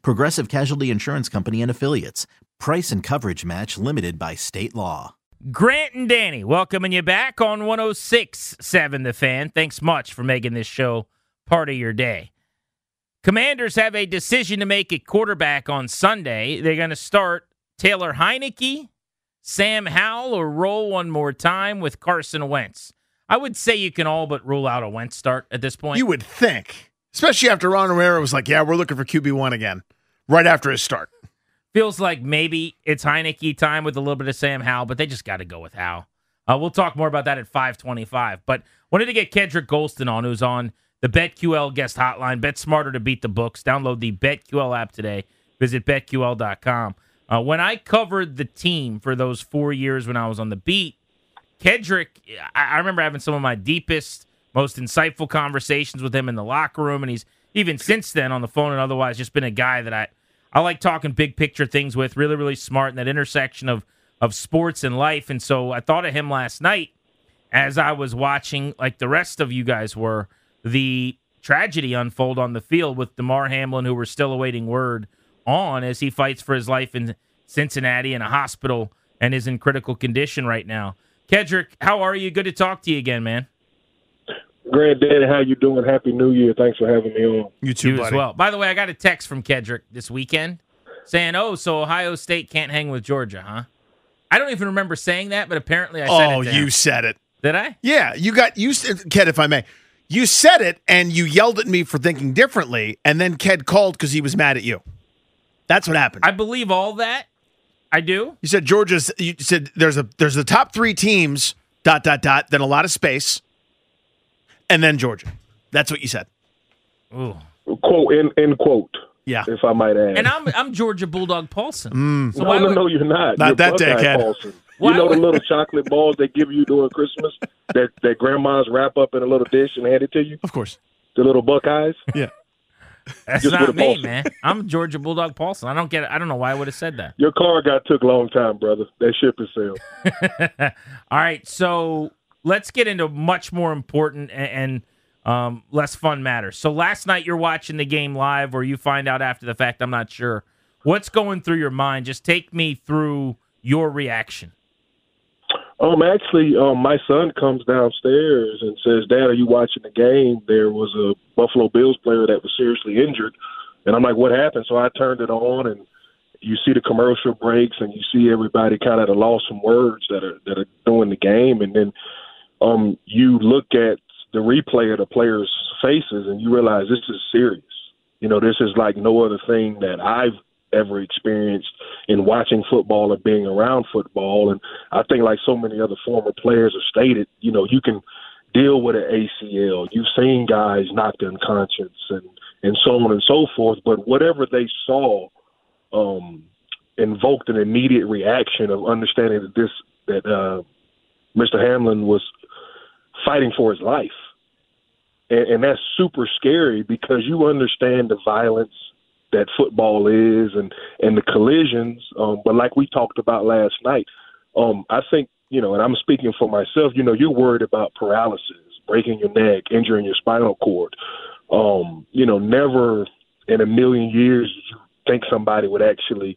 Progressive Casualty Insurance Company and Affiliates. Price and coverage match limited by state law. Grant and Danny, welcoming you back on 106.7 The Fan. Thanks much for making this show part of your day. Commanders have a decision to make at quarterback on Sunday. They're going to start Taylor Heinicke, Sam Howell, or roll one more time with Carson Wentz. I would say you can all but rule out a Wentz start at this point. You would think, especially after Ron Rivera was like, "Yeah, we're looking for QB one again," right after his start. Feels like maybe it's Heinicke time with a little bit of Sam Howell, but they just got to go with Howell. Uh, we'll talk more about that at 525. But wanted to get Kedric Golston on, who's on the BetQL guest hotline. Bet smarter to beat the books. Download the BetQL app today. Visit betql.com. Uh, when I covered the team for those four years when I was on the beat, Kedric, I remember having some of my deepest, most insightful conversations with him in the locker room, and he's even since then on the phone and otherwise just been a guy that I I like talking big picture things with. Really, really smart in that intersection of of sports and life. And so I thought of him last night as I was watching, like the rest of you guys were, the tragedy unfold on the field with Damar Hamlin, who we're still awaiting word on as he fights for his life in Cincinnati in a hospital and is in critical condition right now. Kedric, how are you? Good to talk to you again, man. Granddaddy, how you doing? Happy New Year. Thanks for having me on. You too, you buddy. as well. By the way, I got a text from Kedric this weekend saying, "Oh, so Ohio State can't hang with Georgia, huh?" I don't even remember saying that, but apparently I said oh, it. Oh, you him. said it. Did I? Yeah, you got you, Ked. If I may, you said it, and you yelled at me for thinking differently, and then Ked called because he was mad at you. That's what happened. I believe all that. I do. You said Georgia's. You said there's a there's the top three teams. Dot dot dot. Then a lot of space, and then Georgia. That's what you said. Ooh. Quote end, end quote. Yeah, if I might add. And I'm I'm Georgia Bulldog Paulson. Mm. So no, no, would, no, you're not. Not you're that dickhead. Paulson. You know the little chocolate balls they give you during Christmas that that grandmas wrap up in a little dish and hand it to you. Of course. The little Buckeyes. Yeah. That's Just not me, Paulson. man. I'm Georgia Bulldog Paulson. I don't get it. I don't know why I would have said that. Your car got took a long time, brother. That ship is sailed. All right, so let's get into much more important and, and um, less fun matters. So last night you're watching the game live, or you find out after the fact. I'm not sure what's going through your mind. Just take me through your reaction. Um, actually, um, my son comes downstairs and says, "Dad, are you watching the game?" There was a Buffalo Bills player that was seriously injured, and I'm like, "What happened?" So I turned it on, and you see the commercial breaks, and you see everybody kind of at a loss some words that are that are doing the game, and then um, you look at the replay of the players' faces, and you realize this is serious. You know, this is like no other thing that I've ever experienced in watching football or being around football. And I think, like so many other former players have stated, you know, you can deal with an ACL. You've seen guys knocked unconscious and and so on and so forth. But whatever they saw um, invoked an immediate reaction of understanding that this that uh, Mr. Hamlin was fighting for his life. And, and that's super scary because you understand the violence that football is and and the collisions. Um, but like we talked about last night, um, I think you know, and I'm speaking for myself. You know, you're worried about paralysis, breaking your neck, injuring your spinal cord. Um, you know, never in a million years you think somebody would actually,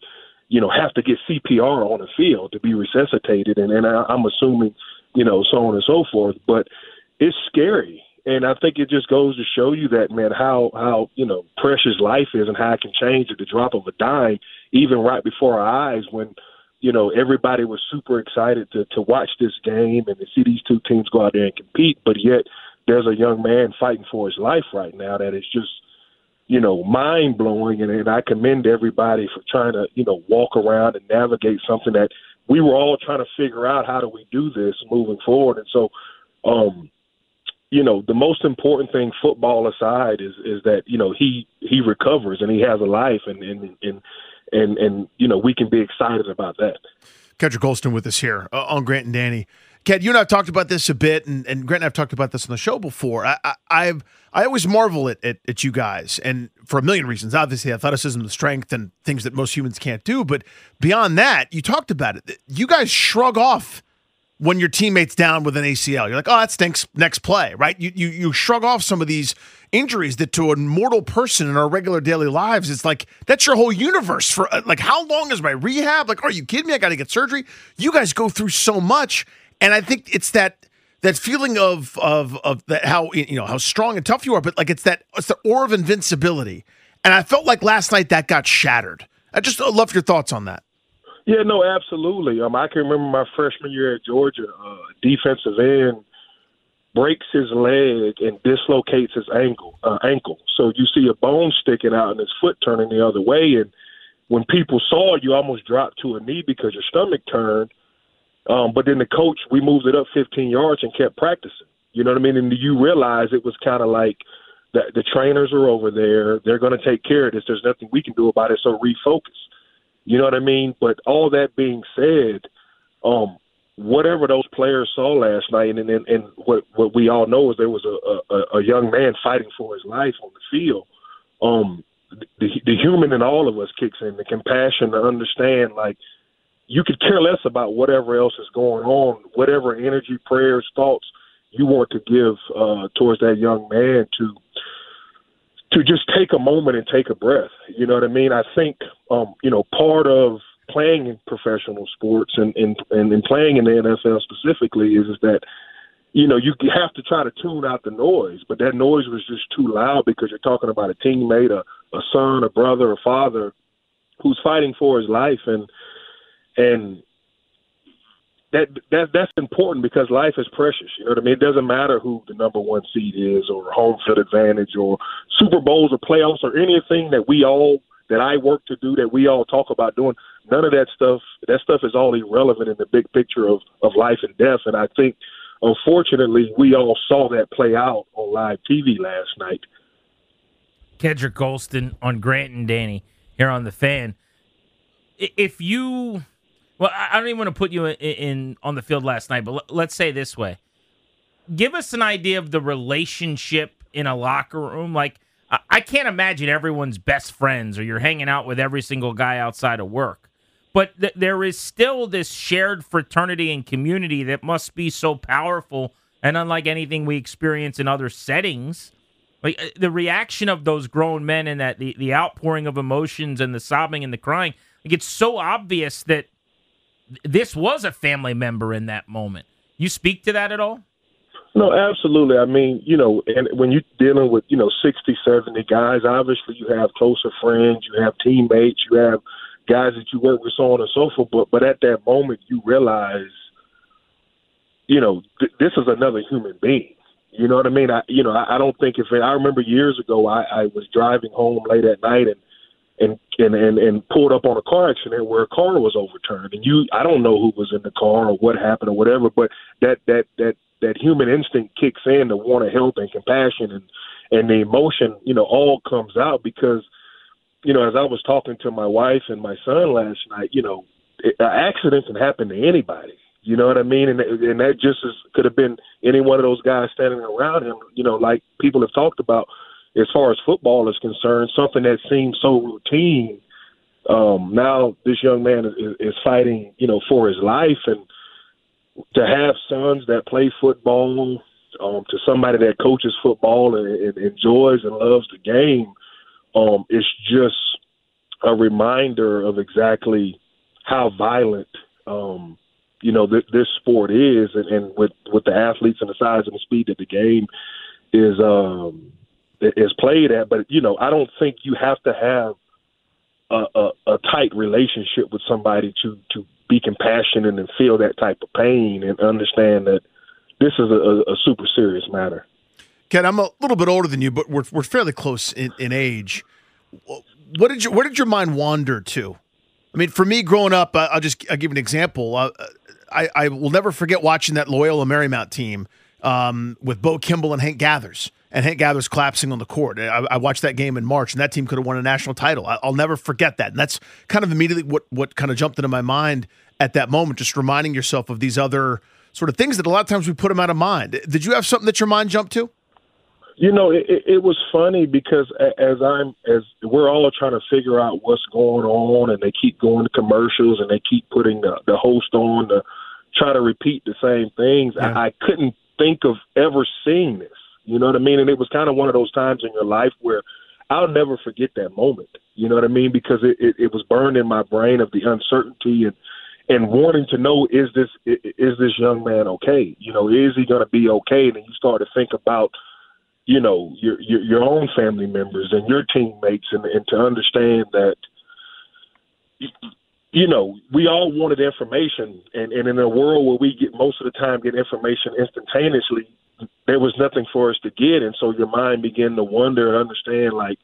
you know, have to get CPR on the field to be resuscitated, and and I, I'm assuming, you know, so on and so forth. But it's scary and I think it just goes to show you that man how how you know precious life is and how it can change at the drop of a dime, even right before our eyes when you know, everybody was super excited to to watch this game and to see these two teams go out there and compete. But yet, there's a young man fighting for his life right now that is just, you know, mind blowing. And, and I commend everybody for trying to, you know, walk around and navigate something that we were all trying to figure out how do we do this moving forward. And so, um, you know, the most important thing, football aside, is is that you know he he recovers and he has a life, and and and and, and you know we can be excited about that. Kedric Golston with us here uh, on Grant and Danny. Ked, you and I've talked about this a bit, and, and Grant and I've talked about this on the show before. I, I, have I always marvel at, at, at you guys, and for a million reasons. Obviously, athleticism, the strength, and things that most humans can't do. But beyond that, you talked about it. You guys shrug off when your teammate's down with an ACL. You're like, oh, that stinks. Next play, right? You you you shrug off some of these injuries that to a mortal person in our regular daily lives, it's like that's your whole universe. For uh, like, how long is my rehab? Like, are you kidding me? I got to get surgery. You guys go through so much, and I think it's that that feeling of of of that how you know how strong and tough you are, but like it's that it's the aura of invincibility. And I felt like last night that got shattered. I just love your thoughts on that. Yeah, no, absolutely. Um, I can remember my freshman year at Georgia, uh, defensive end breaks his leg and dislocates his ankle. Uh, ankle. So you see a bone sticking out and his foot turning the other way, and when people saw it, you almost dropped to a knee because your stomach turned. Um, but then the coach, we moved it up 15 yards and kept practicing. You know what I mean? And you realize it was kind of like the, the trainers are over there. They're going to take care of this. There's nothing we can do about it. So refocus. You know what I mean? But all that being said, um, whatever those players saw last night, and and, and what what we all know is there was a, a, a young man fighting for his life on the field. Um, the the human in all of us kicks in, the compassion to understand like you could care less about whatever else is going on, whatever energy, prayers, thoughts you want to give uh, towards that young man to to just take a moment and take a breath. You know what I mean? I think, um, you know, part of playing in professional sports and, and, and, playing in the NFL specifically is, is that, you know, you have to try to tune out the noise, but that noise was just too loud because you're talking about a teammate, a, a son, a brother, a father who's fighting for his life. And, and that that that's important because life is precious. You know what I mean? It doesn't matter who the number one seed is, or home field advantage, or Super Bowls, or playoffs, or anything that we all that I work to do that we all talk about doing. None of that stuff. That stuff is all irrelevant in the big picture of of life and death. And I think, unfortunately, we all saw that play out on live TV last night. Kedric Golston on Grant and Danny here on the fan. If you well, I don't even want to put you in, in on the field last night, but let's say this way: give us an idea of the relationship in a locker room. Like, I can't imagine everyone's best friends or you're hanging out with every single guy outside of work. But th- there is still this shared fraternity and community that must be so powerful and unlike anything we experience in other settings. Like uh, the reaction of those grown men and that the, the outpouring of emotions and the sobbing and the crying, like it's so obvious that this was a family member in that moment. You speak to that at all? No, absolutely. I mean, you know, and when you're dealing with, you know, 60, 70 guys, obviously you have closer friends, you have teammates, you have guys that you work with, so on and so forth. But, but at that moment, you realize, you know, th- this is another human being. You know what I mean? I, you know, I, I don't think if I remember years ago, I, I was driving home late at night and and and and and pulled up on a car accident where a car was overturned. And you I don't know who was in the car or what happened or whatever but that that that that human instinct kicks in to want to help and compassion and and the emotion you know all comes out because you know as I was talking to my wife and my son last night you know it, uh, accidents can happen to anybody. You know what I mean? And and that just as could have been any one of those guys standing around him you know like people have talked about as far as football is concerned, something that seems so routine. Um, now this young man is, is fighting, you know, for his life, and to have sons that play football, um, to somebody that coaches football and, and enjoys and loves the game, um, it's just a reminder of exactly how violent, um, you know, th- this sport is, and, and with with the athletes and the size and the speed that the game is. Um, is played at. But you know, I don't think you have to have a, a, a tight relationship with somebody to to be compassionate and feel that type of pain and understand that this is a, a super serious matter. Ken, I'm a little bit older than you, but we're we're fairly close in, in age. What did you where did your mind wander to? I mean, for me, growing up, I'll just I'll give an example. Uh, I, I will never forget watching that Loyola Marymount team um, with Bo Kimble and Hank Gathers, and Hank Gathers collapsing on the court. I, I, watched that game in March, and that team could have won a national title. I, will never forget that, and that's kind of immediately what what kind of jumped into my mind at that moment. Just reminding yourself of these other sort of things that a lot of times we put them out of mind. Did you have something that your mind jumped to? You know, it, it was funny because as I'm as we're all trying to figure out what's going on, and they keep going to commercials and they keep putting the, the host on to try to repeat the same things. Yeah. I, I couldn't think of ever seeing this. You know what I mean? And it was kind of one of those times in your life where I'll never forget that moment. You know what I mean? Because it, it, it was burned in my brain of the uncertainty and and wanting to know is this is this young man okay? You know, is he going to be okay? And then you start to think about you know your your, your own family members and your teammates, and, and to understand that you know we all wanted information, and, and in a world where we get most of the time get information instantaneously, there was nothing for us to get, and so your mind began to wonder and understand like,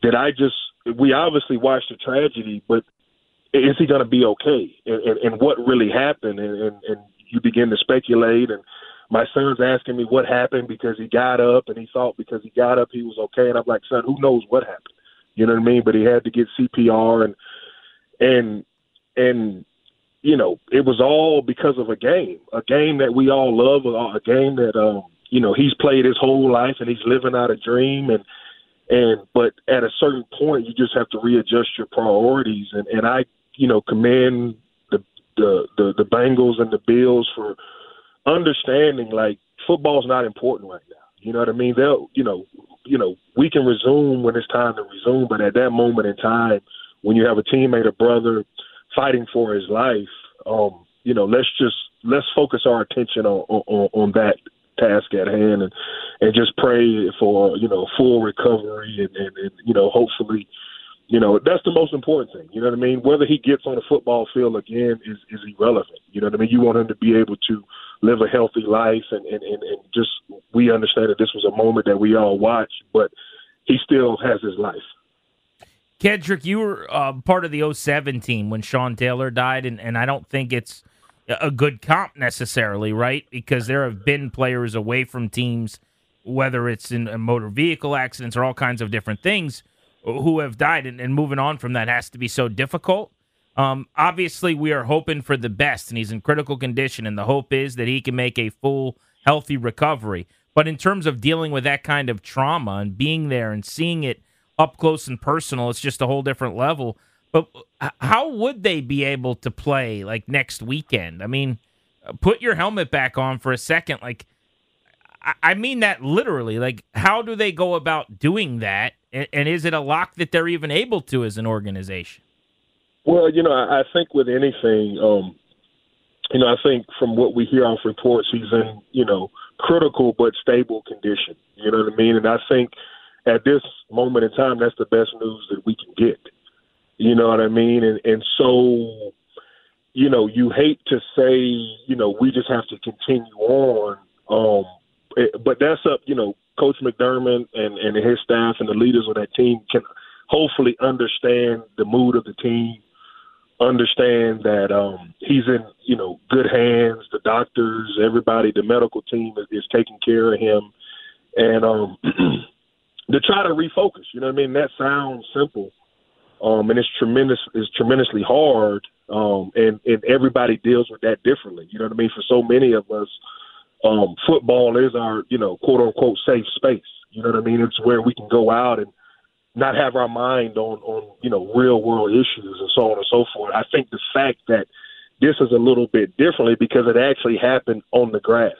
did I just? We obviously watched the tragedy, but is he going to be okay? And, and, and what really happened? And, and, and you begin to speculate and my son's asking me what happened because he got up and he thought because he got up he was okay and I'm like, son, who knows what happened? You know what I mean? But he had to get CPR and and and you know, it was all because of a game, a game that we all love, a game that um, you know he's played his whole life and he's living out a dream and and but at a certain point you just have to readjust your priorities and and I you know commend the the the, the Bengals and the Bills for understanding like football's not important right now. You know what I mean? They'll, you know, you know, we can resume when it's time to resume, but at that moment in time, when you have a teammate or brother fighting for his life, um, you know, let's just let's focus our attention on on, on that task at hand and and just pray for you know full recovery and, and, and you know hopefully you know, that's the most important thing. You know what I mean? Whether he gets on the football field again is, is irrelevant. You know what I mean? You want him to be able to live a healthy life and, and, and, and just we understand that this was a moment that we all watched, but he still has his life. Kedric, you were uh, part of the 07 team when Sean Taylor died, and, and I don't think it's a good comp necessarily, right? Because there have been players away from teams, whether it's in motor vehicle accidents or all kinds of different things – who have died, and, and moving on from that has to be so difficult. Um, obviously, we are hoping for the best, and he's in critical condition, and the hope is that he can make a full, healthy recovery. But in terms of dealing with that kind of trauma and being there and seeing it up close and personal, it's just a whole different level. But how would they be able to play like next weekend? I mean, put your helmet back on for a second. Like, I mean that literally. Like, how do they go about doing that? And, is it a lock that they're even able to as an organization? Well, you know, I, I think with anything, um, you know, I think from what we hear off reports, he's in, you know, critical but stable condition. You know what I mean? And I think at this moment in time, that's the best news that we can get. You know what I mean? And and so, you know, you hate to say, you know, we just have to continue on. Um, but that's up, you know, Coach McDermott and, and his staff and the leaders of that team can hopefully understand the mood of the team, understand that um, he's in you know good hands. The doctors, everybody, the medical team is, is taking care of him, and um, to try to refocus. You know what I mean? That sounds simple, um, and it's tremendous. It's tremendously hard, um, and and everybody deals with that differently. You know what I mean? For so many of us um, football is our, you know, quote unquote safe space. You know what I mean? It's where we can go out and not have our mind on, on, you know, real world issues and so on and so forth. I think the fact that this is a little bit differently because it actually happened on the grass.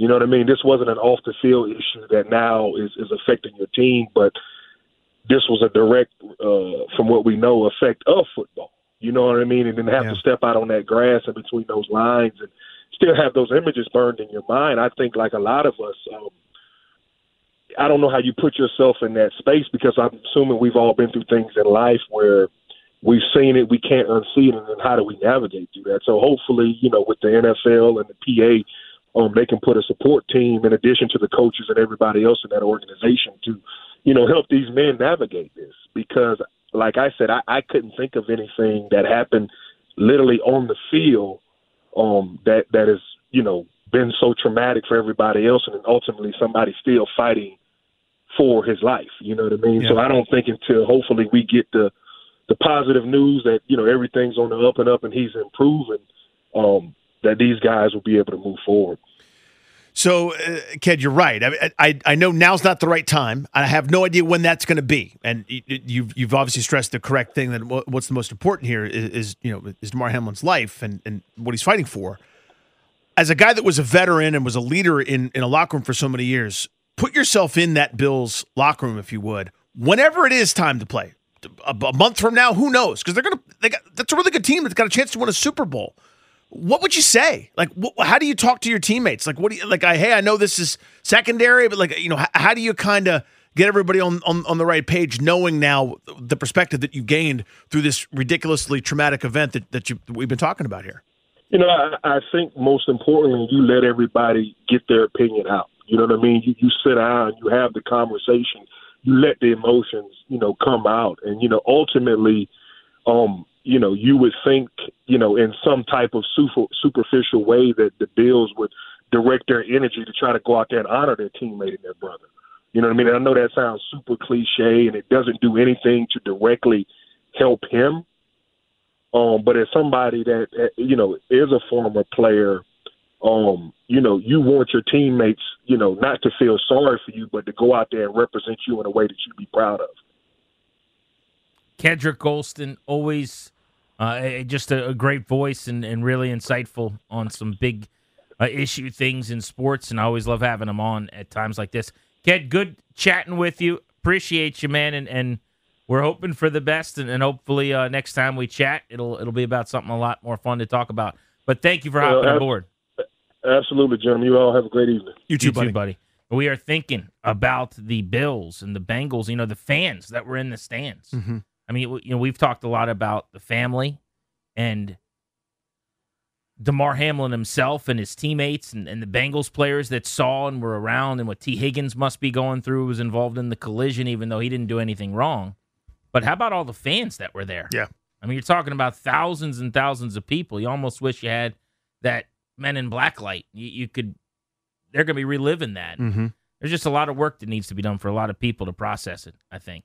You know what I mean? This wasn't an off the field issue that now is, is affecting your team, but this was a direct, uh, from what we know, effect of football. You know what I mean? And then have yeah. to step out on that grass in between those lines and still have those images burned in your mind. I think, like a lot of us, um, I don't know how you put yourself in that space because I'm assuming we've all been through things in life where we've seen it, we can't unsee it, and then how do we navigate through that? So hopefully, you know, with the NFL and the PA, um, they can put a support team in addition to the coaches and everybody else in that organization to, you know, help these men navigate this. Because, like I said, I, I couldn't think of anything that happened literally on the field um, that that has, you know, been so traumatic for everybody else, and ultimately somebody still fighting for his life. You know what I mean? Yeah. So I don't think until hopefully we get the the positive news that you know everything's on the up and up and he's improving, um, that these guys will be able to move forward. So, uh, Ked, you're right. I, I I know now's not the right time. I have no idea when that's going to be. And y- y- you've obviously stressed the correct thing that what's the most important here is, is you know is Damar Hamlin's life and and what he's fighting for. As a guy that was a veteran and was a leader in in a locker room for so many years, put yourself in that Bills locker room if you would. Whenever it is time to play, a, a month from now, who knows? Because they're gonna they got that's a really good team that's got a chance to win a Super Bowl what would you say? Like, wh- how do you talk to your teammates? Like, what do you like? I, hey, I know this is secondary, but like, you know, h- how do you kind of get everybody on, on on the right page, knowing now the perspective that you gained through this ridiculously traumatic event that that you we've been talking about here? You know, I, I think most importantly, you let everybody get their opinion out. You know what I mean? You, you sit down, you have the conversation, you let the emotions, you know, come out, and you know, ultimately, um, you know, you would think, you know, in some type of super, superficial way that the Bills would direct their energy to try to go out there and honor their teammate and their brother. You know what I mean? And I know that sounds super cliche, and it doesn't do anything to directly help him. Um, but as somebody that uh, you know is a former player, um, you know, you want your teammates, you know, not to feel sorry for you, but to go out there and represent you in a way that you'd be proud of. Kedric Golston, always uh, just a, a great voice and, and really insightful on some big uh, issue things in sports. And I always love having him on at times like this. Ked, good chatting with you. Appreciate you, man. And, and we're hoping for the best. And, and hopefully uh, next time we chat, it'll it'll be about something a lot more fun to talk about. But thank you for Well, hopping ab- aboard. Absolutely, gentlemen. You all have a great evening. You too, buddy. buddy. We are thinking about the Bills and the Bengals. You know, the fans that were in the stands. Mm-hmm. I mean, you know, we've talked a lot about the family and Damar Hamlin himself and his teammates and, and the Bengals players that saw and were around and what Tee Higgins must be going through was involved in the collision, even though he didn't do anything wrong. But how about all the fans that were there? Yeah. I mean, you're talking about thousands and thousands of people. You almost wish you had that Men in Black light. You, you could, they're going to be reliving that. Mm-hmm. There's just a lot of work that needs to be done for a lot of people to process it, I think.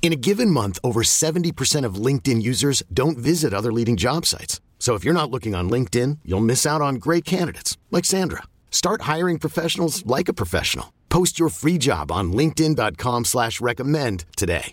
In a given month, over 70% of LinkedIn users don't visit other leading job sites. So if you're not looking on LinkedIn, you'll miss out on great candidates like Sandra. Start hiring professionals like a professional. Post your free job on linkedin.com slash recommend today.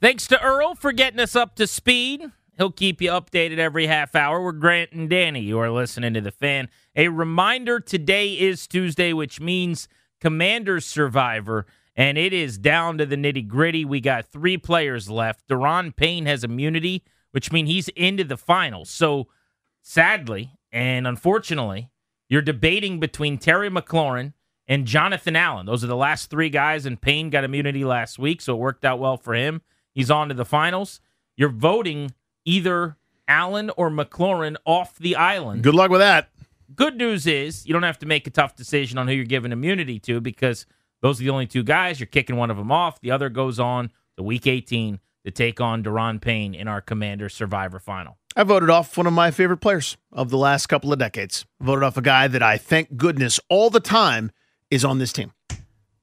Thanks to Earl for getting us up to speed. He'll keep you updated every half hour. We're Grant and Danny. You are listening to the fan. A reminder today is Tuesday, which means Commanders Survivor. and it is down to the nitty gritty. We got three players left. Daron Payne has immunity, which means he's into the finals. So, sadly and unfortunately, you're debating between Terry McLaurin and Jonathan Allen. Those are the last three guys, and Payne got immunity last week, so it worked out well for him. He's on to the finals. You're voting either Allen or McLaurin off the island. Good luck with that. Good news is you don't have to make a tough decision on who you're giving immunity to because those are the only two guys. You're kicking one of them off. The other goes on to week 18 to take on Daron Payne in our Commander Survivor final. I voted off one of my favorite players of the last couple of decades. Voted off a guy that I thank goodness all the time is on this team.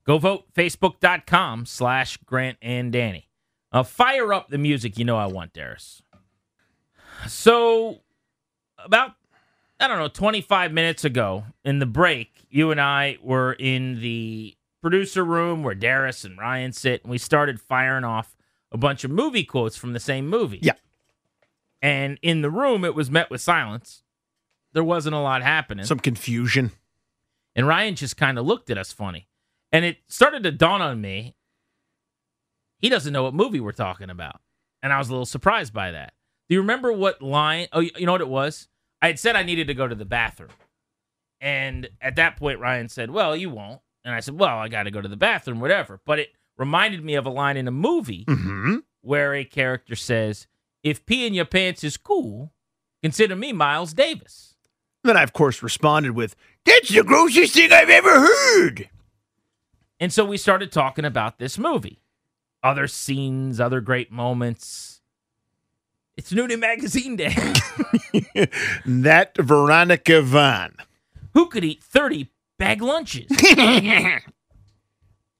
Go vote facebook.com slash Grant and Danny. Uh, fire up the music you know I want, Darius. So, about, I don't know, 25 minutes ago in the break, you and I were in the producer room where Darius and Ryan sit, and we started firing off a bunch of movie quotes from the same movie. Yeah. And in the room, it was met with silence. There wasn't a lot happening. Some confusion. And Ryan just kind of looked at us funny. And it started to dawn on me he doesn't know what movie we're talking about. And I was a little surprised by that. Do you remember what line? Oh, you know what it was? I had said I needed to go to the bathroom. And at that point, Ryan said, Well, you won't. And I said, Well, I got to go to the bathroom, whatever. But it reminded me of a line in a movie Mm-hmm. where a character says, If pee in your pants is cool, consider me Miles Davis. Then I, of course, responded with, That's the grossest thing I've ever heard. And so we started talking about this movie, other scenes, other great moments. It's Nudie Magazine Day. that Veronica Vaughn. Who could eat 30 bag lunches?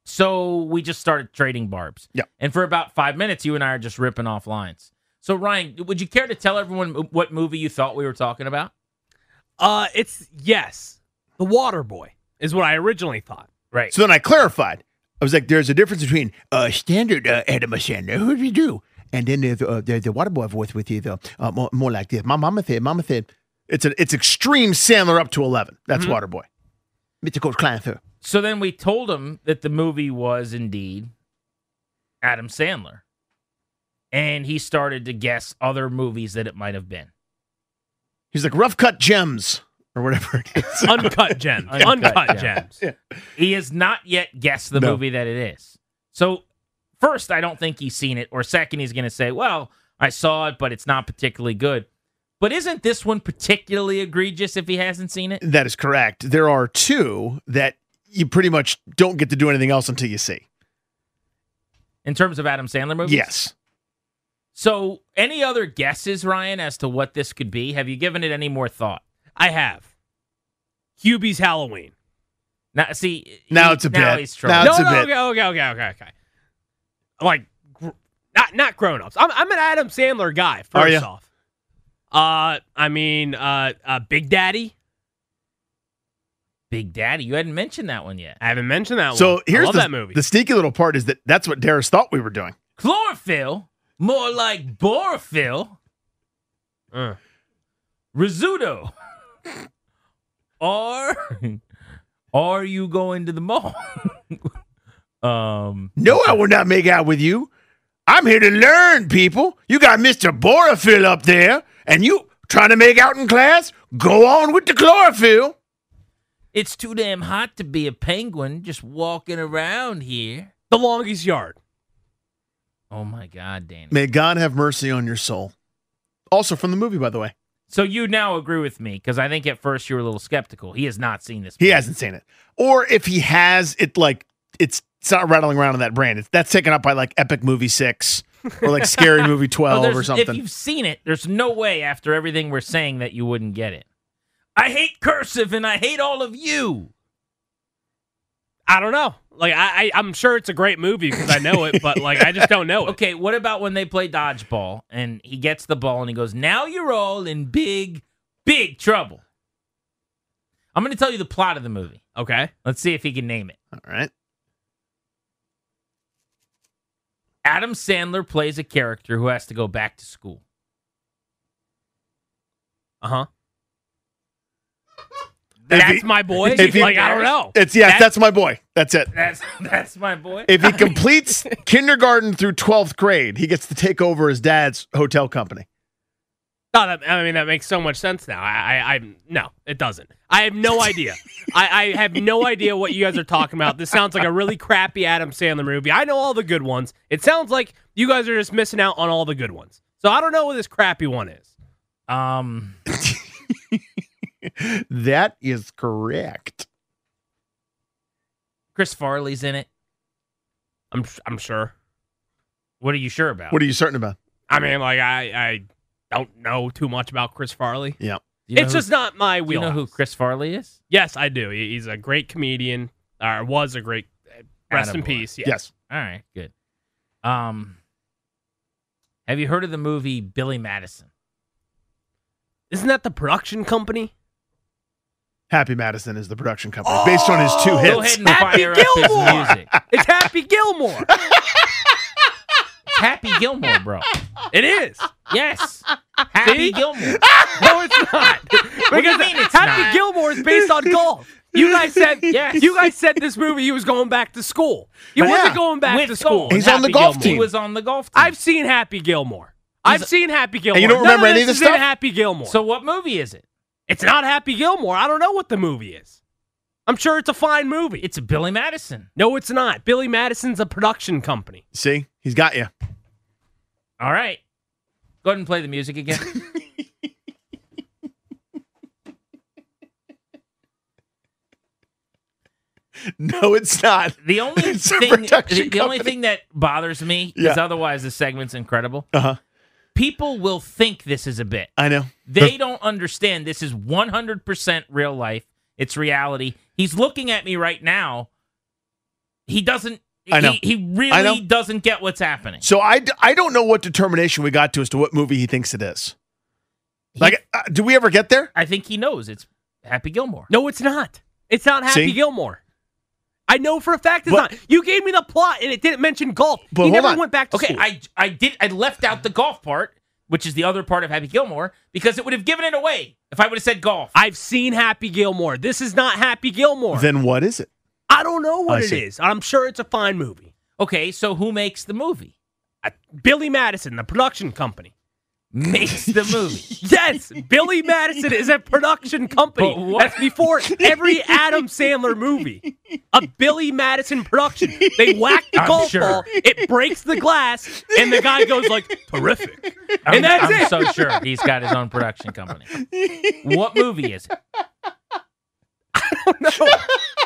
so we just started trading barbs. Yeah. And for about five minutes, you and I are just ripping off lines. So, Ryan, would you care to tell everyone what movie you thought we were talking about? Uh, it's yes, The Water Boy is what I originally thought. Right. So then I clarified. I was like, there's a difference between uh, standard uh, Adam Sandler, who do you do? And then there's uh, the, the water boy voice with you, though, uh, more, more like this. My mama said, mama said, it's a, it's extreme Sandler up to 11. That's Mm-hmm. water boy. Mr. Coach Kleinfer. So then we told him that the movie was indeed Adam Sandler. And he started to guess other movies that it might have been. He's like, rough cut gems or whatever it is. Uncut gems. Uncut Uncut, gems. gems. He has not yet guessed the No. movie that it is. So, first, I don't think he's seen it. Or second, he's going to say, well, I saw it, but it's not particularly good. But isn't this one particularly egregious if he hasn't seen it? that is correct. There are two that you pretty much don't get to do anything else until you see. In terms of Adam Sandler movies? Yes. So, any other guesses, Ryan, as to what this could be? Have you given it any more thought? I have. Hubie's Halloween. Now, see, Now he- it's a now bit. he's Now trouble. it's no, a no, bit. okay, okay, okay, okay, okay. Like, gr- not not grown ups. I'm I'm an Adam Sandler guy. First Are off, uh, I mean, uh, uh, Big Daddy. Big Daddy. You hadn't mentioned that one yet. I haven't mentioned that So one. So here's I love the, that movie. the sneaky little part is that that's what Darius thought we were doing. Chlorophyll, more like borophyll. Uh. Rizzuto. or are you going to the mall? um No, I will not make out with you. I'm here to learn, people. You got Mr. Borophyll up there, and you trying to make out in class? Go on with the chlorophyll. it's too damn hot to be a penguin just walking around here. the longest yard. Oh my god, Danny. May God have mercy on your soul. Also from the movie, by the way. So you now agree with me because I think at first you were a little skeptical. He has not seen this. He hasn't seen it. Or if he has, it like it's it's not rattling around in that brand. It's that's taken up by like Epic Movie Six or like Scary Movie Oh, Twelve or something. If you've seen it, there's no way after everything we're saying that you wouldn't get it. I hate cursive and I hate all of you. I don't know. Like I, I I'm sure it's a great movie because I know it, but like I just don't know it. Okay, what about when they play dodgeball and he gets the ball and he goes, "Now you're all in big, big trouble." I'm going to tell you the plot of the movie. Okay. Let's see if he can name it. All right. Adam Sandler plays a character who has to go back to school. Uh huh. That's he- my boy. he- like I don't know. It's yes, That- that's my boy. That's it. That's that's my boy. If he completes kindergarten through 12th grade, he gets to take over his dad's hotel company. No, that, I mean that makes so much sense now. I, I, I no, it doesn't. I have no idea. I, I have no idea what you guys are talking about. This sounds like a really crappy Adam Sandler movie. I know all the good ones. It sounds like you guys are just missing out on all the good ones. So I don't know what this crappy one is. Um, That is correct. Chris Farley's in it. I'm I'm sure. What are you sure about? What are you certain about? I mean, like I I don't know too much about Chris Farley. Yeah. Do you know It's who- just not my wheel. you know who Chris Farley is? Yes, I do. He- He's a great comedian. Or was a great. Rest in peace. Yes. Yes. All right, good. Um, have you heard of the movie Billy Madison? Isn't that the production company? Happy Madison is the production company based on his two Oh, Go hits. ahead and Happy fire up his Gilmore! music. It's Happy Gilmore. It's Happy Gilmore, bro. it is. Yes, Happy Gilmore. No, it's not. do you because mean it's Happy not? Gilmore is based on golf. You guys said Yes. you guys said this movie he was going back to school. He But wasn't yeah, going back with to school. golf. He's on the golf Gilmore. team. He was on the golf team. I've seen Happy Gilmore. I've He's- seen Happy Gilmore. you don't None remember any of this this is in stuff? Happy Gilmore. so what movie is it? it's not Happy Gilmore. I don't know what the movie is. I'm sure it's a fine movie. It's Billy Madison. no, it's not. Billy Madison's a production company. See, he's got you. All right. Go ahead and play the music again. No, it's not. The only It's thing, the, the only thing that bothers me, Yeah. otherwise the segment's incredible. Uh huh. People will think this is a bit. I know. They don't understand this is 100% real life. It's reality. He's looking at me right now. He doesn't. I know. He, he I know. really doesn't get what's happening. So I, d- I don't know what determination we got to as to what movie he thinks it is. He- Like, uh, do we ever get there? I think he knows it's Happy Gilmore. No, it's not. It's not Happy See? Gilmore. I know for a fact it's But- not. You gave me the plot and it didn't mention golf. But he hold never on. went back to Okay, school. I I did I left out the golf part, which is the other part of Happy Gilmore, because it would have given it away if I would have said golf. I've seen Happy Gilmore. This is not Happy Gilmore. Then what is it? I don't know what I it is. I'm sure it's a fine movie. Okay, so who makes the movie? Uh, Billy Madison, the production company. Makes the movie. Yes, Billy Madison is a production company. That's before every Adam Sandler movie. A Billy Madison production. They whack the I'm golf sure. ball, it breaks the glass, and the guy goes like, "Terrific." I'm, And that's I'm it. so sure he's got his own production company. What movie is it? No,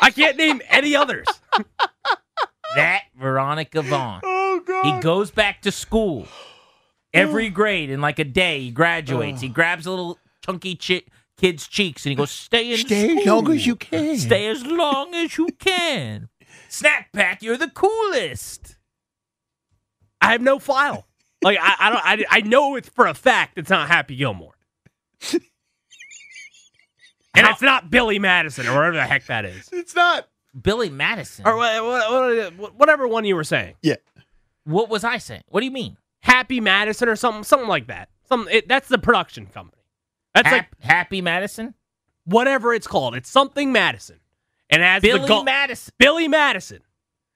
I can't name any others. That Veronica Vaughn. Oh God! He goes back to school every grade in like a day. He graduates. He grabs a little chunky chi- kid's cheeks and he goes, "Stay in Stay as long as you can." Stay as long as you can. Snack pack, you're the coolest." I have no file. Like I, I don't. I, I know it's for a fact it's not Happy Gilmore, and it's not Billy Madison or whatever the heck that is, It's not. Billy Madison. or what, what, what, whatever one you were saying. Yeah. What was I saying? What do you mean? Happy Madison or something, something like that. Some it, that's the production company. That's Hap- like Happy Madison? whatever it's called. It's something Madison, and as has Billy the go- Madison Billy Madison.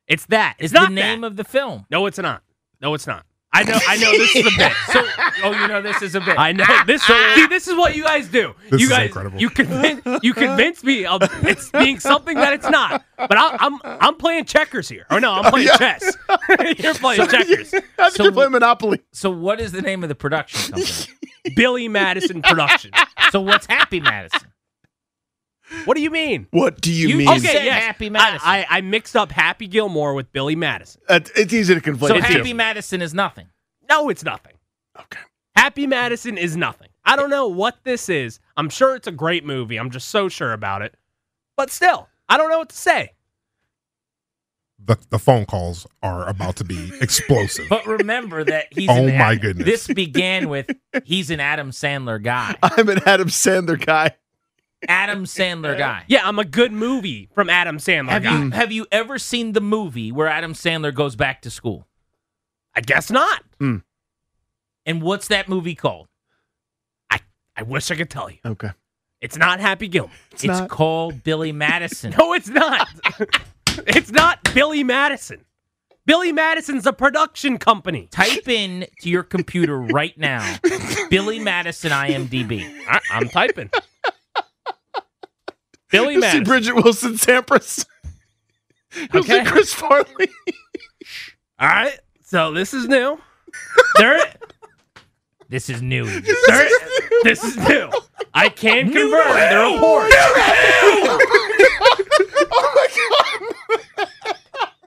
It's that. is It's not the name that. of the film. No, it's not. No, it's not. I know. I know this is a bit. So, oh, you know this is a bit. I know this. see, this is what you guys do. This you is guys, incredible. you convince you convince me of it's being something that it's not. But I, I'm I'm playing checkers here. Or no, I'm oh, playing yeah. chess. You're playing checkers. I think So- you're playing Monopoly. So, what is the name of the production company? Billy Madison production. so, what's Happy Madison? What do you mean? What do you, You mean? Okay, Okay, yes. yes. Happy Madison. I, I I mixed up Happy Gilmore with Billy Madison. Uh, it's easy to conflate. So, the two. Happy Madison is nothing. No, it's nothing. Okay. Happy Madison is nothing. I don't know what this is. I'm sure it's a great movie. I'm just so sure about it. But still, I don't know what to say. The, the phone calls are about to be explosive. But remember that he's. Oh my Ad- goodness. This began with he's an Adam Sandler guy. I'm an Adam Sandler guy. Adam Sandler guy. Yeah, I'm a good movie from Adam Sandler. Have guy. you have you ever seen the movie where Adam Sandler goes back to school? I guess not. Hmm. And what's that movie called? I, I wish I could tell you. Okay. It's not Happy Gilmore. It's, not. called Billy Madison. No, it's not. it's not Billy Madison. Billy Madison's a production company. Type in to your computer right now, Billy Madison IMDb. I, I'm typing. Billy You see Madison. Bridgette Wilson Sampras. You see Okay. Chris Farley. All right. So this is new. There, This is new. there, this is new. I can confirm the report. Oh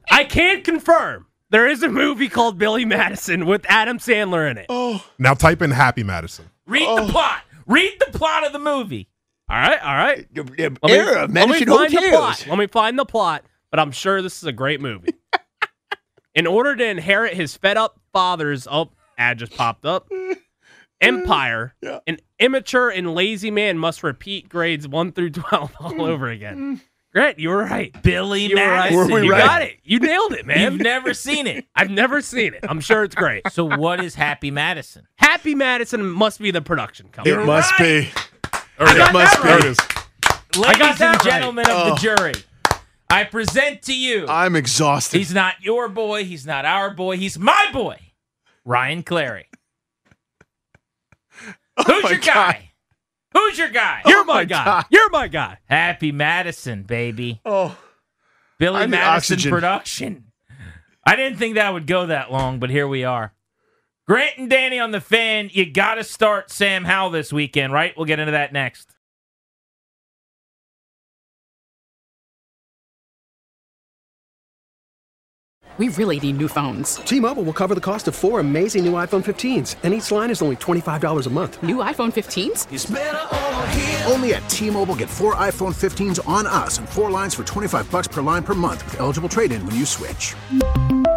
I can confirm there is a movie called Billy Madison with Adam Sandler in it. Oh, Now type in Happy Madison. Read the oh. plot. Read the plot of the movie. All right, all right. era Let of me, let me Madison find the plot. Let me find the plot, but I'm sure this is a great movie. In order to inherit his fed up father's oh ad just popped up empire, Yeah. an immature and lazy man must repeat grades one through twelve all mm, over again. Mm. Grant, you were right. Billy You were right. Madison. Were we you right? got it. You nailed it, man. You've never seen it. I've never seen it. I'm sure it's great. So what is Happy Madison? Happy Madison must be the production company. It must be. I got It must be. There it is. Ladies got that and right. gentlemen of Oh. the jury, I present to you. I'm exhausted. He's not your boy. He's not our boy. He's my boy, Ryan Clary. Oh Who's Oh my your God. guy? Who's your guy? Oh You're Oh my my guy. God. You're my guy. Happy Madison, baby. oh, Billy I Madison oxygen. production. I didn't think that would go that long, but here we are. Grant and Danny on the fan. You got to start Sam Howell this weekend, right? We'll get into that next. We really need new phones. T-Mobile will cover the cost of four amazing new iPhone 15s, and each line is only $25 a month. New iPhone 15s? Only at T-Mobile get four iPhone 15s on us and four lines for 25 bucks per line per month with eligible trade-in when you switch.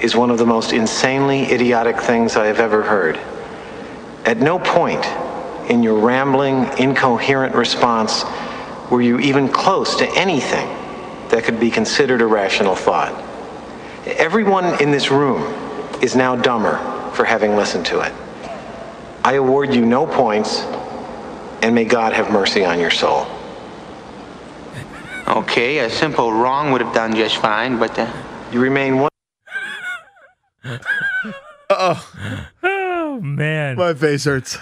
is one of the most insanely idiotic things I have ever heard. At no point in your rambling, incoherent response were you even close to anything that could be considered a rational thought. Everyone in this room is now dumber for having listened to it. I award you no points, and may God have mercy on your soul. Okay, a simple wrong would have done just fine, but uh, You remain one. oh, Oh man, my face hurts.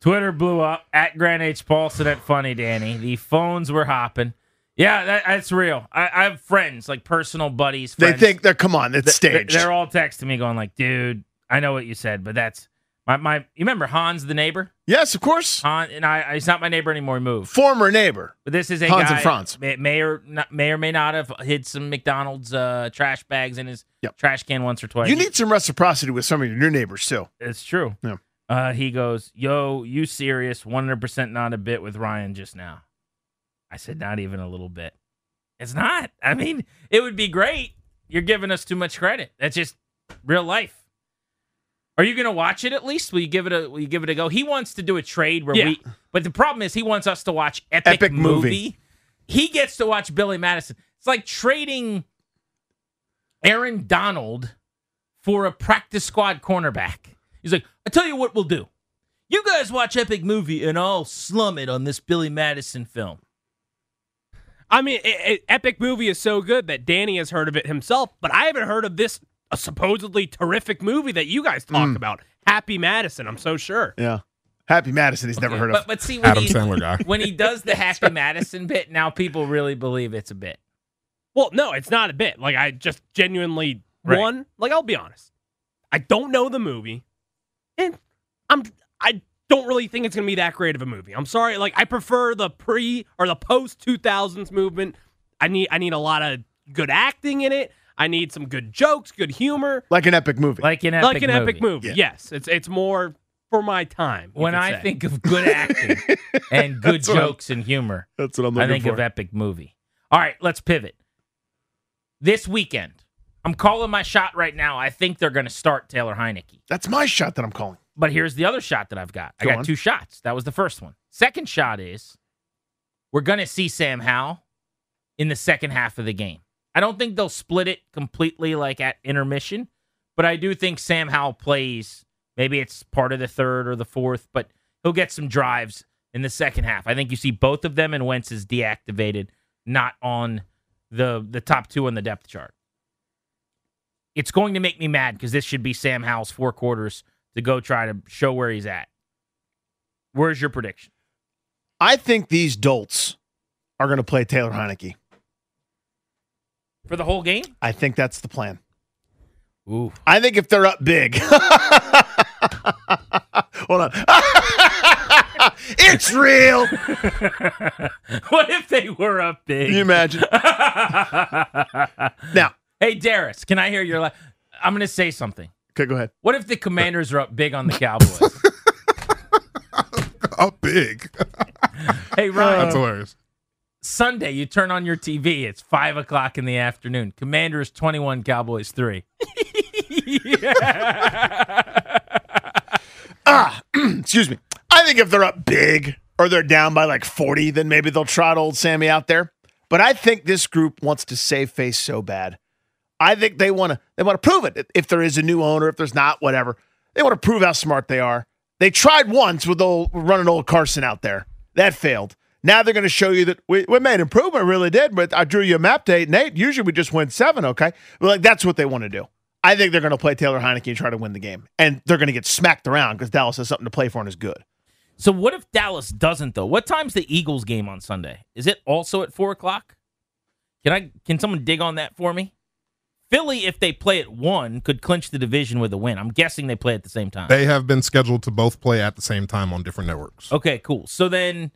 Twitter blew up at Grant H. Paulsen at Funny Danny. The phones were hopping. Yeah, that, that's real. I, I have friends, like personal buddies. They think they're, Come on, it's staged. They're all texting me, going like, "Dude, I know what you said, but that's my my." You remember Hans, the neighbor? yes, of course. Han, and I, he's not my neighbor anymore. He moved. Former neighbor. But this is a Hans guy and Franz. May, may or not, may or may not have hid some McDonald's uh, trash bags in his Yep. trash can once or twice. You need some reciprocity with some of your new neighbors too. It's true. Yeah. Uh, he goes, "Yo, you serious? One hundred percent not a bit with Ryan just now." I said, "Not even a little bit." It's not. I mean, it would be great. You're giving us too much credit. That's just real life. Are you going to watch it at least? Will you give it a Will you give it a go? He wants to do a trade where Yeah. we, but the problem is he wants us to watch epic, Epic movie. movie. he gets to watch Billy Madison. It's like trading Aaron Donald for a practice squad cornerback. He's like, I tell you what we'll do. You guys watch Epic Movie and I'll slum it on this Billy Madison film. I mean, it, it, Epic Movie is so good that Danny has heard of it himself, but I haven't heard of this a supposedly terrific movie that you guys talk Mm. about. Happy Madison, I'm so sure. Yeah. Happy Madison, he's never heard of. But but see when Adam he, Sandler guy. when he does the Happy Madison bit, now people really believe it's a bit. Well, no, it's not a bit. Like I just genuinely Right. one, like I'll be honest. I don't know the movie. And I'm I don't really think it's gonna be that great of a movie. I'm sorry. Like I prefer the pre or the post two thousands movement. I need I need a lot of good acting in it. I need some good jokes, good humor. like an epic movie. Like an epic movie. like an movie. epic movie. Yeah. Yes. It's it's more for my time. When I say. think of good acting and good That's I'm- jokes and humor, That's what I'm looking I think for. of epic movie. All right, let's pivot. This weekend, I'm calling my shot right now. I think they're going to start Taylor Heinicke. That's my shot that I'm calling. But here's the other shot that I've got. I got on. two shots. That was the first one. Second shot is we're going to see Sam Howell in the second half of the game. I don't think they'll split it completely like at intermission, but I do think Sam Howell plays. Maybe it's part of the third or the fourth, but he'll get some drives in the second half. I think you see both of them, and Wentz is deactivated, not on the the top two on the depth chart. It's going to make me mad because this should be Sam Howell's four quarters to go try to show where he's at. Where's your prediction? I think these dolts are going to play Taylor Heinicke. For the whole game? I think that's the plan. Ooh. I think if they're up big. Hold on. it's real. what if they were up big? Can you imagine? now, hey, Darius, can I hear your? La- I'm going to say something. okay, go ahead. What if the Commanders are up big on the Cowboys? Up big. hey, Ryan. That's hilarious. Sunday, you turn on your TV. It's five o'clock in the afternoon. Commanders 21, Cowboys three. Ah, excuse me. I think if they're up big or they're down by like 40, then maybe they'll trot old Sammy out there. But I think this group wants to save face so bad. I think they want to they want to prove it. If there is a new owner, if there's not, whatever. They want to prove how smart they are. They tried once with old running old Carson out there. That failed. Now they're going to show you that we, we made improvement, really did. But I drew you a map to eight and eight. Usually we just win seven, okay? But like that's what they want to do. I think they're going to play Taylor Heinicke and try to win the game, and they're going to get smacked around because Dallas has something to play for and is good. So what if Dallas doesn't though? What time's the Eagles game on Sunday? Is it also at four o'clock? Can I? Can someone dig on that for me? Philly, if they play at one, could clinch the division with a win. I'm guessing they play at the same time. They have been scheduled to both play at the same time on different networks. Okay, cool. So then,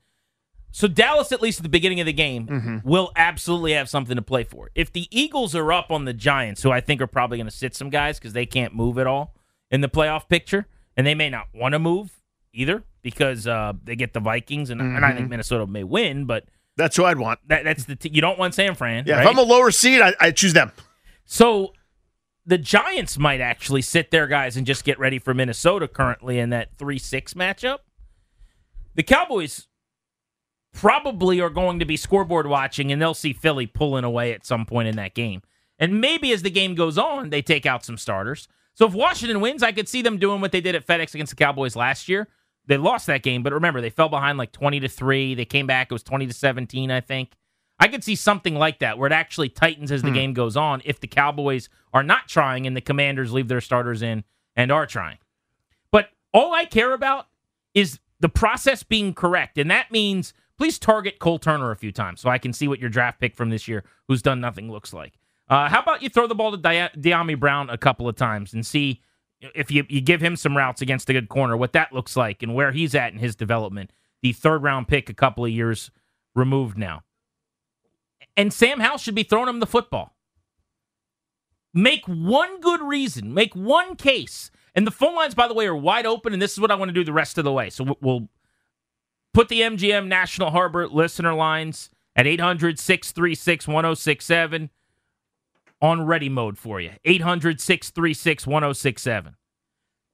so Dallas, at least at the beginning of the game, Mm-hmm. will absolutely have something to play for. If the Eagles are up on the Giants, who I think are probably going to sit some guys because they can't move at all in the playoff picture, and they may not want to move either because uh, they get the Vikings, and, and I think Mhm. Minnesota may win, but That's who I'd want. that, that's the t- you don't want San Fran. Yeah, right? if I'm a lower seed, I, I choose them. So the Giants might actually sit their guys and just get ready for Minnesota currently in that 3 6 matchup. The Cowboys probably are going to be scoreboard watching and they'll see Philly pulling away at some point in that game. And maybe as the game goes on, they take out some starters. So if Washington wins, I could see them doing what they did at FedEx against the Cowboys last year. They lost that game, but remember, they fell behind like 20 to 3. They came back, it was 20 to 17, I think. I could see something like that where it actually tightens as the Hmm. game goes on if the Cowboys are not trying and the Commanders leave their starters in and are trying. But all I care about is the process being correct. And that means please target Cole Turner a few times so I can see what your draft pick from this year, who's done nothing, looks like. Uh, how about you throw the ball to Dia- Dyami Brown a couple of times and see if you, you give him some routes against a good corner, what that looks like and where he's at in his development. The third round pick a couple of years removed now. And Sam Howell should be throwing him the football. Make one good reason, make one case. And the phone lines, by the way, are wide open, and this is what I want to do the rest of the way. So we'll put the MGM National Harbor listener lines at 800 636 1067 on ready mode for you. 800 636 1067.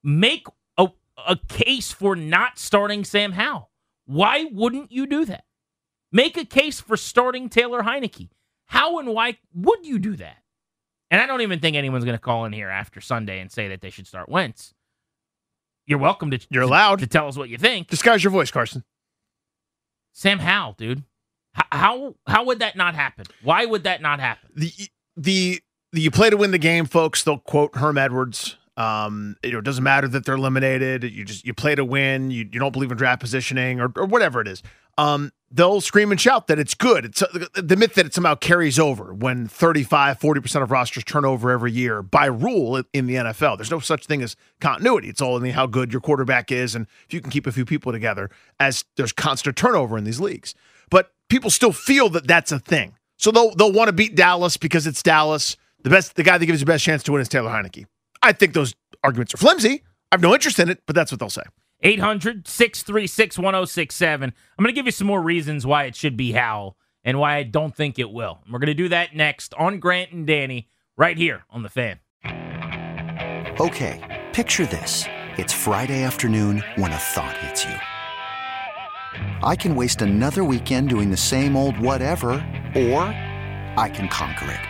Make a, a case for not starting Sam Howell. Why wouldn't you do that? Make a case for starting Taylor Heinicke. How and why would you do that? And I don't even think anyone's going to call in here after Sunday and say that they should start Wentz. You're welcome to. You're allowed to tell us what you think. Disguise your voice, Carson. Sam Howell, dude. How how would that not happen? Why would that not happen? The the, the you play to win the game, folks. They'll quote Herm Edwards. Um, you know, it doesn't matter that they're eliminated. You just you play to win. You, you don't believe in draft positioning or, or whatever it is. Um, they'll scream and shout that it's good. It's uh, the myth that it somehow carries over when 35, 40% of rosters turn over every year by rule in the NFL. There's no such thing as continuity. It's all in how good your quarterback is and if you can keep a few people together as there's constant turnover in these leagues. But people still feel that that's a thing. So they'll they'll want to beat Dallas because it's Dallas. The best the guy that gives you the best chance to win is Taylor Heinicke. I think those arguments are flimsy. I have no interest in it, but that's what they'll say. 800 636 1067. I'm going to give you some more reasons why it should be Howell and why I don't think it will. We're going to do that next on Grant and Danny right here on The Fan. Okay, picture this. It's Friday afternoon when a thought hits you. I can waste another weekend doing the same old whatever, or I can conquer it.